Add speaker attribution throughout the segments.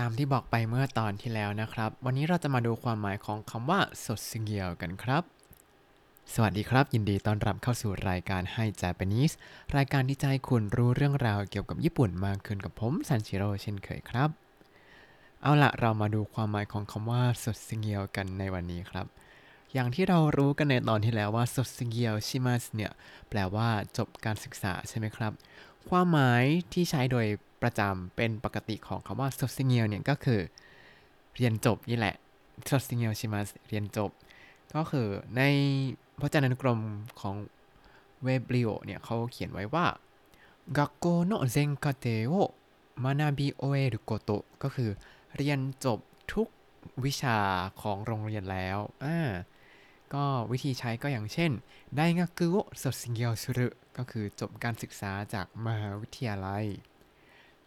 Speaker 1: ตามที่บอกไปเมื่อตอนที่แล้วนะครับ วันนี้เราจะมาดูความหมายของคำว่าสดซิงเกียวกันครับ สวัสดีครับ ยินดีต้อนรับเข้าสู่รายการให้ Japanese รายการที่จะให้คุณรู้เรื่องราวเกี่ยวกับญี่ปุ่นมากขึ้นกับผมซันชิโร่เช่นเคยครับ เอาละเรามาดูความหมายของคำว่าสดซิงเกียวกันในวันนี้ครับ อย่างที่เรารู้กันในตอนที่แล้วว่าสดซิงเกียวชิมัสเนี่ยแปลว่าจบการศึกษาใช่ไหมครับ ความหมายที่ใช้โดย ประจำเป็นปกติของคำว่าสดซิงเกียวเนี่ยก็คือ เรียนจบนี่แหละสดซิงเกียวชิมัสเรียนจบ ก็คือในพจนานุกรมของเวบริโอเนี่ยเขาเขียนไว้ว่า学校の全課程を学び終えることก็คือเรียนจบทุกวิชาของโรงเรียนแล้วอ่าก็วิธีใช้ก็อย่างเช่นไดงากุโอสดซิงเกียวสุรุก็คือจบการศึกษาจากมหาวิทยาลัย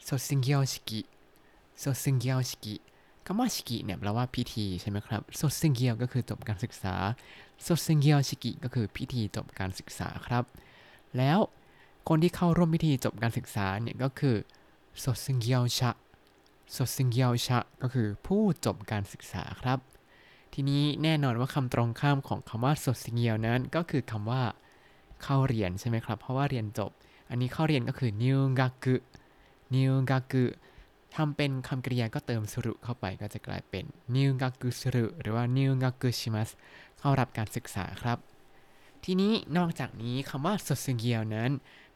Speaker 1: สดซิงเกียวชิกิสดซิงเกียวชิกิคำว่าชิกิเนี่ยแปลว่าพิธีใช่ไหมครับสดซิงเกียวก็คือจบการศึกษาโซซิงเกียวชิกิก็คือพิธีจบการศึกษาครับ แล้วคนที่เข้าร่วมพิธีจบการศึกษาเนี่ยก็คือโซซิงเกียวชะโซซิงเกียวชะก็คือผู้จบการศึกษาครับ ทีนี้แน่นอนว่าคำตรงข้ามของคำว่าโซซิงเกียวนั้นก็คือคำว่าเข้าเรียนใช่ไหมครับ เพราะว่าเรียนจบ อันนี้เข้าเรียนก็คือนิวกากุ นิวกากุทำเป็นคำกริยาก็เติมสุรุเข้าไปก็จะกลายเป็นนิวกากุสุรุหรือว่านิวกากุชิมัสเข้ารับการศึกษาครับ ทีนี้นอกจากนี้คำว่าสดซึงเกียวนั้น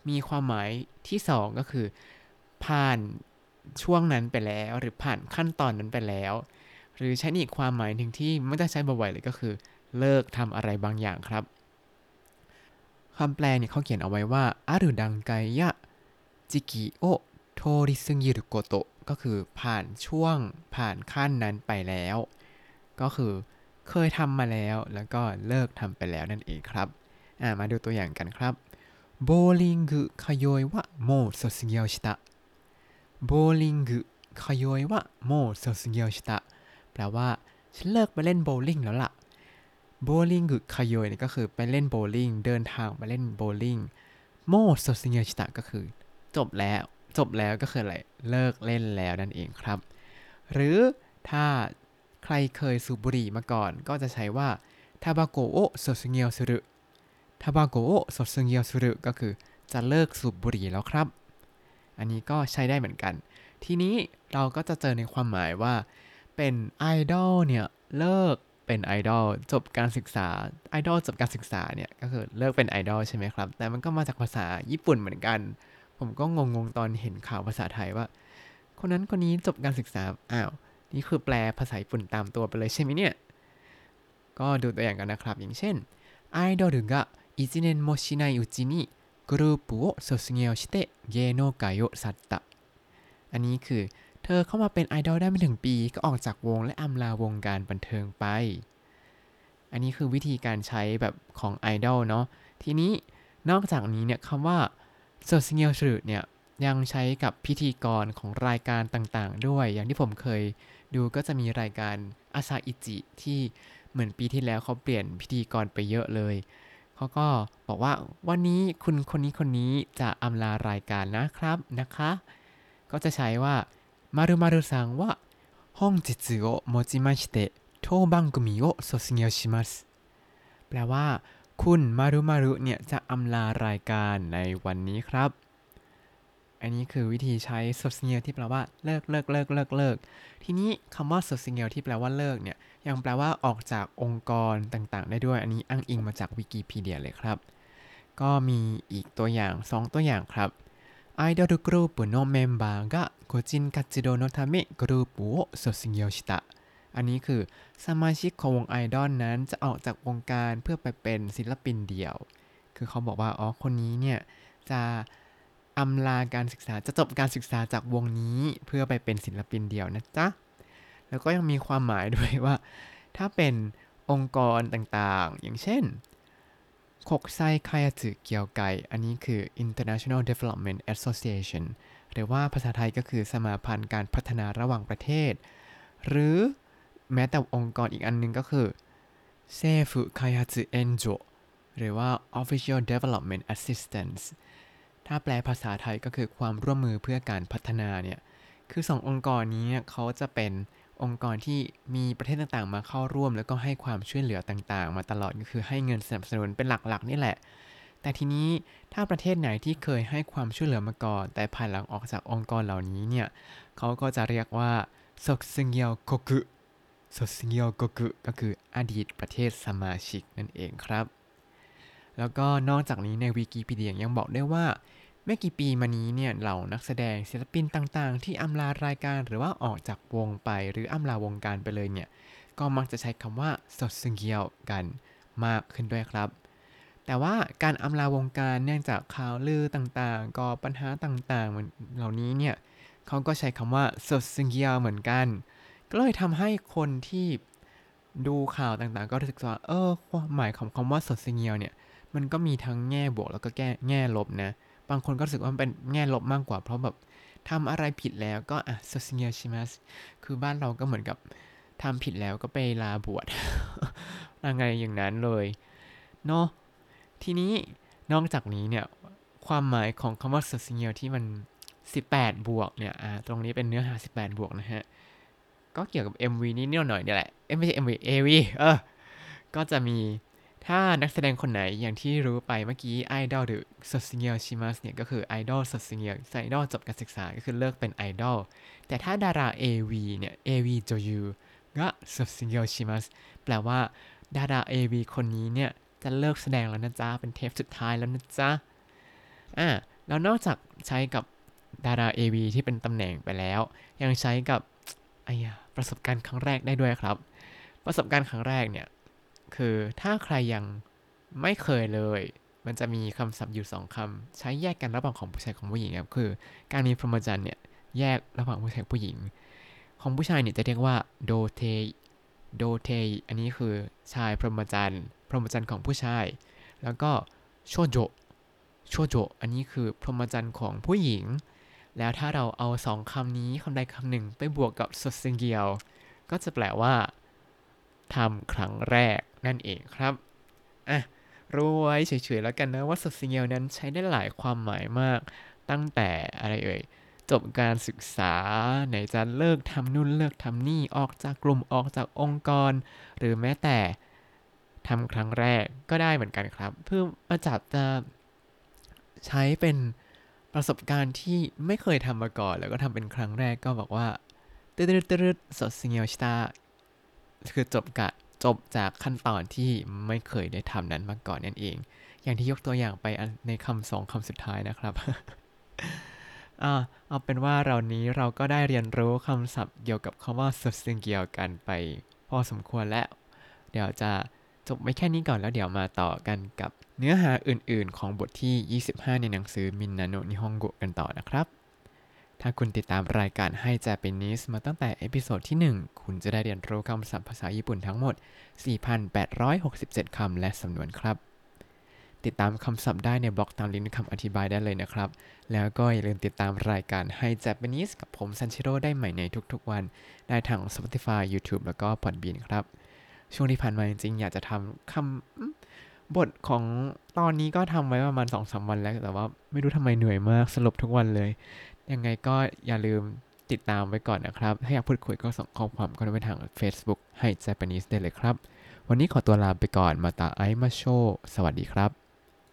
Speaker 1: มีความหมายที่สองก็คือ ผ่านช่วงนั้นไปแล้วหรือผ่านขั้นตอนนั้นไปแล้ว หรือใช้อีกความหมายหนึ่งที่ไม่ได้ใช้บ่อยๆเลยก็คือ เลิกทำอะไรบางอย่างครับคำแปลเนี่ยเขาเขียนเอาไว้ว่าอารุดังไกยะจิกิโอ โทริซึงิรุโกโตะก็คือผ่านช่วงผ่านขั้นนั้นไปแล้ว ก็คือเคยทำมาแล้วแล้วก็เลิกทำไปแล้วนั่นเองครับอ่ามาดูตัวอย่างกันครับボウリング通いはもう卒業した ボウリング通いはもう卒業した แปลว่าฉันเลิกไปเล่นโบลิ่งแล้วล่ะボウリング通い นี่ก็คือไปเล่นโบลิ่งเดินทางไปเล่นโบลิ่งもう卒業した ก็คือ จบแล้ว จบแล้วก็คืออะไรเลิกเล่นแล้วนั่นเองครับ หรือถ้าใครเคยสูบบุหรี่มาก่อน ก็จะใช้ว่าทาบาโกโอโซซึเงียวสุรุทาบาโกโอโซซึเงียวสุรุก็คือจะเลิกสูบบุหรี่แล้วครับ อันนี้ก็ใช้ได้เหมือนกัน ทีนี้เราก็จะเจอในความหมายว่า เป็นไอดอลเนี่ยเลิกเป็นไอดอลจบการศึกษาไอดอลจบการศึกษาเนี่ยก็คือเลิกเป็นไอดอลใช่ไหมครับ แต่มันก็มาจากภาษาญี่ปุ่นเหมือนกัน ผมก็งงๆตอนเห็นข่าวภาษาไทยว่า คนนั้นคนนี้จบการศึกษาอ้าว นี่คือแปลภาษาญี่ปุ่นตามตัวไปเลยใช่ไหมเนี่ย ก็ดูตัวอย่างกันนะครับ อย่างเช่นไอดอลが1年もしないうちにグループを卒業して芸能界を去ったอันนี้คือ เธอเข้ามาเป็นไอดอลได้ไม่ถึงปีก็ออกจากวงและอำลาวงการบันเทิงไป อันนี้คือวิธีการใช้แบบของไอดอลเนาะ ทีนี้นอกจากนี้เนี่ยคำว่า โซซิเงียลชื่อเนี่ยยังใช้กับพิธีกรของรายการต่างๆ ด้วย อย่างที่ผมเคยดูก็จะมีรายการอาซาอิจิที่เหมือนปีที่แล้วเขาเปลี่ยนพิธีกรไปเยอะเลย เขาก็บอกว่าวันนี้คุณคนนี้คนนี้จะอำลารายการนะครับนะคะ ก็จะใช้ว่ามารุมารุซังว่าห้องจิตโอโมจิมาชิเตะทบังกุมิโอโซซิเงียวชิมัสแปลว่า คุณมารุมารุเนี่ยจะอำลารายการในวันนี้ครับ อันนี้คือวิธีใช้ subsignal ที่แปลว่าเลิกเลิกเลิกเลิกเลิก ทีนี้คำว่า subsignal ที่แปลว่าเลิกเนี่ยยังแปลว่าออกจากองค์กรต่างๆ ได้ด้วย อันนี้อ้างอิงมาจากวิกิพีเดียเลยครับ ก็มีอีกตัวอย่าง 2 ตัวอย่างครับไอดอลกรุ๊ปโนเมมเบอร์が個人活動のためグループを卒業した อันนี้คือสมาชิกของวงไอดอลนั้นจะออกจากวงการเพื่อไปเป็นศิลปินเดี่ยว คือเขาบอกว่า อ๋อ คนนี้เนี่ยจะอำลาการศึกษา จะจบการศึกษาจากวงนี้เพื่อไปเป็นศิลปินเดี่ยวนะจ๊ะ แล้วก็ยังมีความหมายด้วยว่า ถ้าเป็นองค์กรต่างๆ อย่างเช่นคกไซคายาสึเกียวไก อันนี้คือ International Development Association หรือว่าภาษาไทยก็คือสมาพันธ์การพัฒนาระหว่างประเทศ หรือ แม้แต่องค์กรอีกอันหนึงก็คือเซฟุคายาสึเอนโจหรือว่า Official Development Assistance ถ้าแปลภาษาไทยก็คือความร่วมมือเพื่อการพัฒนาเนี่ย คือสององค์กรนี้เนี่ยเขาจะเป็นองค์กรที่มีประเทศต่างๆ มาเข้าร่วม แล้วก็ให้ความช่วยเหลือต่างๆ มาตลอดก็คือให้เงินสนับสนุนเป็นหลักๆนี่แหละ แต่ทีนี้ถ้าประเทศไหนที่เคยให้ความช่วยเหลือมาก่อน แต่ภายหลังออกจากองค์กรเหล่านี้เนี่ยเขาก็จะเรียกว่าซกซึงเกียวโกกุ ซกซึงเกียวโกกุก็คืออดีตประเทศสมาชิกนั่นเองครับ แล้วก็นอกจากนี้ในวิกิพีเดียยังบอกได้ว่าไม่กี่ปีมานี้เนี่ยเหล่านักแสดงศิลปินต่างๆ ที่อำลารายการหรือว่าออกจากวงไปหรืออำลาวงการไปเลยเนี่ยก็มักจะใช้คำว่าสดซึงเกียวกันมากขึ้นด้วยครับ แต่ว่าการอำลาวงการเนื่องจากข่าวลือต่างๆก่อปัญหาต่างๆเหล่านี้เนี่ยเขาก็ใช้คำว่าสดซึงเกียวเหมือนกัน ก็เลยทำให้คนที่ดูข่าวต่างๆ ก็รู้สึกว่า เออความหมายของคำว่าสดซึงเกียวเนี่ย มันก็มีทั้งแง่บวกแล้วก็แง่แง่ลบนะ บางคนก็รู้สึกว่ามันเป็นแง่ลบมากกว่า เพราะแบบทำอะไรผิดแล้วก็อะโซซิเงียชิมัสคือบ้านเราก็เหมือนกับทำผิดแล้วก็ไปลาบวชอะไรอย่างนั้นเลยเนาะทีนี้นอกจากนี้เนี่ย ความหมายของคำว่าโซซิเงียที่มัน 18 บวกเนี่ยอ่าตรงนี้เป็นเนื้อหา 18 บวกนะฮะ ก็เกี่ยวกับ MV นี้นิดหน่อยนี่แหละเอ้ยไม่ใช่ MV AV เออ ก็จะมีถ้านักแสดงคนไหนอย่างที่รู้ไปเมื่อกี้ไอดอลหรือสดซิเงียชิมัสเนี่ย ก็คือไอดอลสดซิเงียไอดอลจบการศึกษาก็คือเลิกเป็นไอดอลแต่ถ้าดารา AV เนี่ย AV โจยูก็สดซิเงียชิมัสแปลว่าดารา AV คนนี้เนี่ย จะเลิกแสดงแล้วนะจ๊ะ เป็นเทปสุดท้ายแล้วนะจ๊ะอ่าแล้วนอกจากใช้กับดารา AV ที่เป็นตำแหน่งไปแล้ว ยังใช้กับ ไอ้ยาประสบการณ์ครั้งแรกได้ด้วยครับ ประสบการณ์ครั้งแรกเนี่ย คือถ้าใครยังไม่เคยเลย มันจะมีคำศัพท์อยู่สองคำใช้แยกกันระหว่างของผู้ชายของผู้หญิงครับคือการมีพรหมจรรย์เนี่ยแยกระหว่างผู้ชายผู้หญิง ของผู้ชายเนี่ยจะเรียกว่าโดเทโดเทอันนี้คือชายพรหมจรรย์พรหมจรรย์ของผู้ชาย แล้วก็処女 処女 อันนี้คือพรหมจรรย์ของผู้หญิง แล้วถ้าเราเอาสองคำนี้คำใดคำหนึ่งไปบวกกับสดซิงเกียว ก็จะแปลว่าทำครั้งแรกนั่นเองครับ อะรู้ไว้เฉยๆแล้วกันนะว่าสดซิงเกิลนั้นใช้ได้หลายความหมายมาก ตั้งแต่อะไรเอ่ยจบการศึกษา ไหนจะเลิกทำนู่นเลิกทำนี่ออกจากกลุ่มออกจากองค์กร หรือแม้แต่ทำครั้งแรกก็ได้เหมือนกันครับ เพื่อมาจับจะใช้เป็น ประสบการณ์ที่ไม่เคยทำมาก่อน แล้วก็ทำเป็นครั้งแรกก็บอกว่าตืดตืดสดซิงเกิลชตาคือจบกะจบจากขั้นตอนที่ไม่เคยได้ทำนั้นมาก่อนนั่นเอง อย่างที่ยกตัวอย่างไปในคำสองคำสุดท้ายนะครับอเอาเป็นว่าเรานี้เราก็ได้เรียนรู้คำศัพท์เกี่ยวกับคำว่าสซิงเกียวกันไป พอสมควรแล้ว เดี๋ยวจะ จบไว้แค่นี้ก่อนแล้วเดี๋ยวมาต่อกันกับเนื้อหาอื่นๆ ของบทที่ 25 ในหนังสือみんなの日本語 กันต่อนะครับ ถ้าคุณติดตามรายการให้ Japanese มาตั้งแต่ episode ที่ 1 คุณจะได้เรียนรู้คำศัพท์ภาษาญี่ปุ่นทั้งหมด 4,867 คำและสำนวนครับ ติดตามคำศัพท์ได้ในบล็อกตามลิงก์คำอธิบายได้เลยนะครับ แล้วก็อย่าลืมติดตามรายการให้ Japanese กับผมซันชิโร่ได้ใหม่ในทุกๆวัน ได้ทาง Spotify YouTube แล้วก็ Podbean ครับ ช่วงที่ผ่านมาจริงๆอยากจะทำคำบทของตอนนี้ก็ทำไว้ประมาณ2-3วันแล้ว แต่ว่าไม่รู้ทำไมเหนื่อยมากสรุปทุกวันเลย ยังไงก็อย่าลืมติดตามไว้ก่อนนะครับ ถ้าอยากพูดคุยก็ส่งข้อความก็ได้ไปทาง Facebook ให้ Japanese ได้เลยครับ วันนี้ขอตัวลาไปก่อนมาตาไอมาโช สวัสดีครับ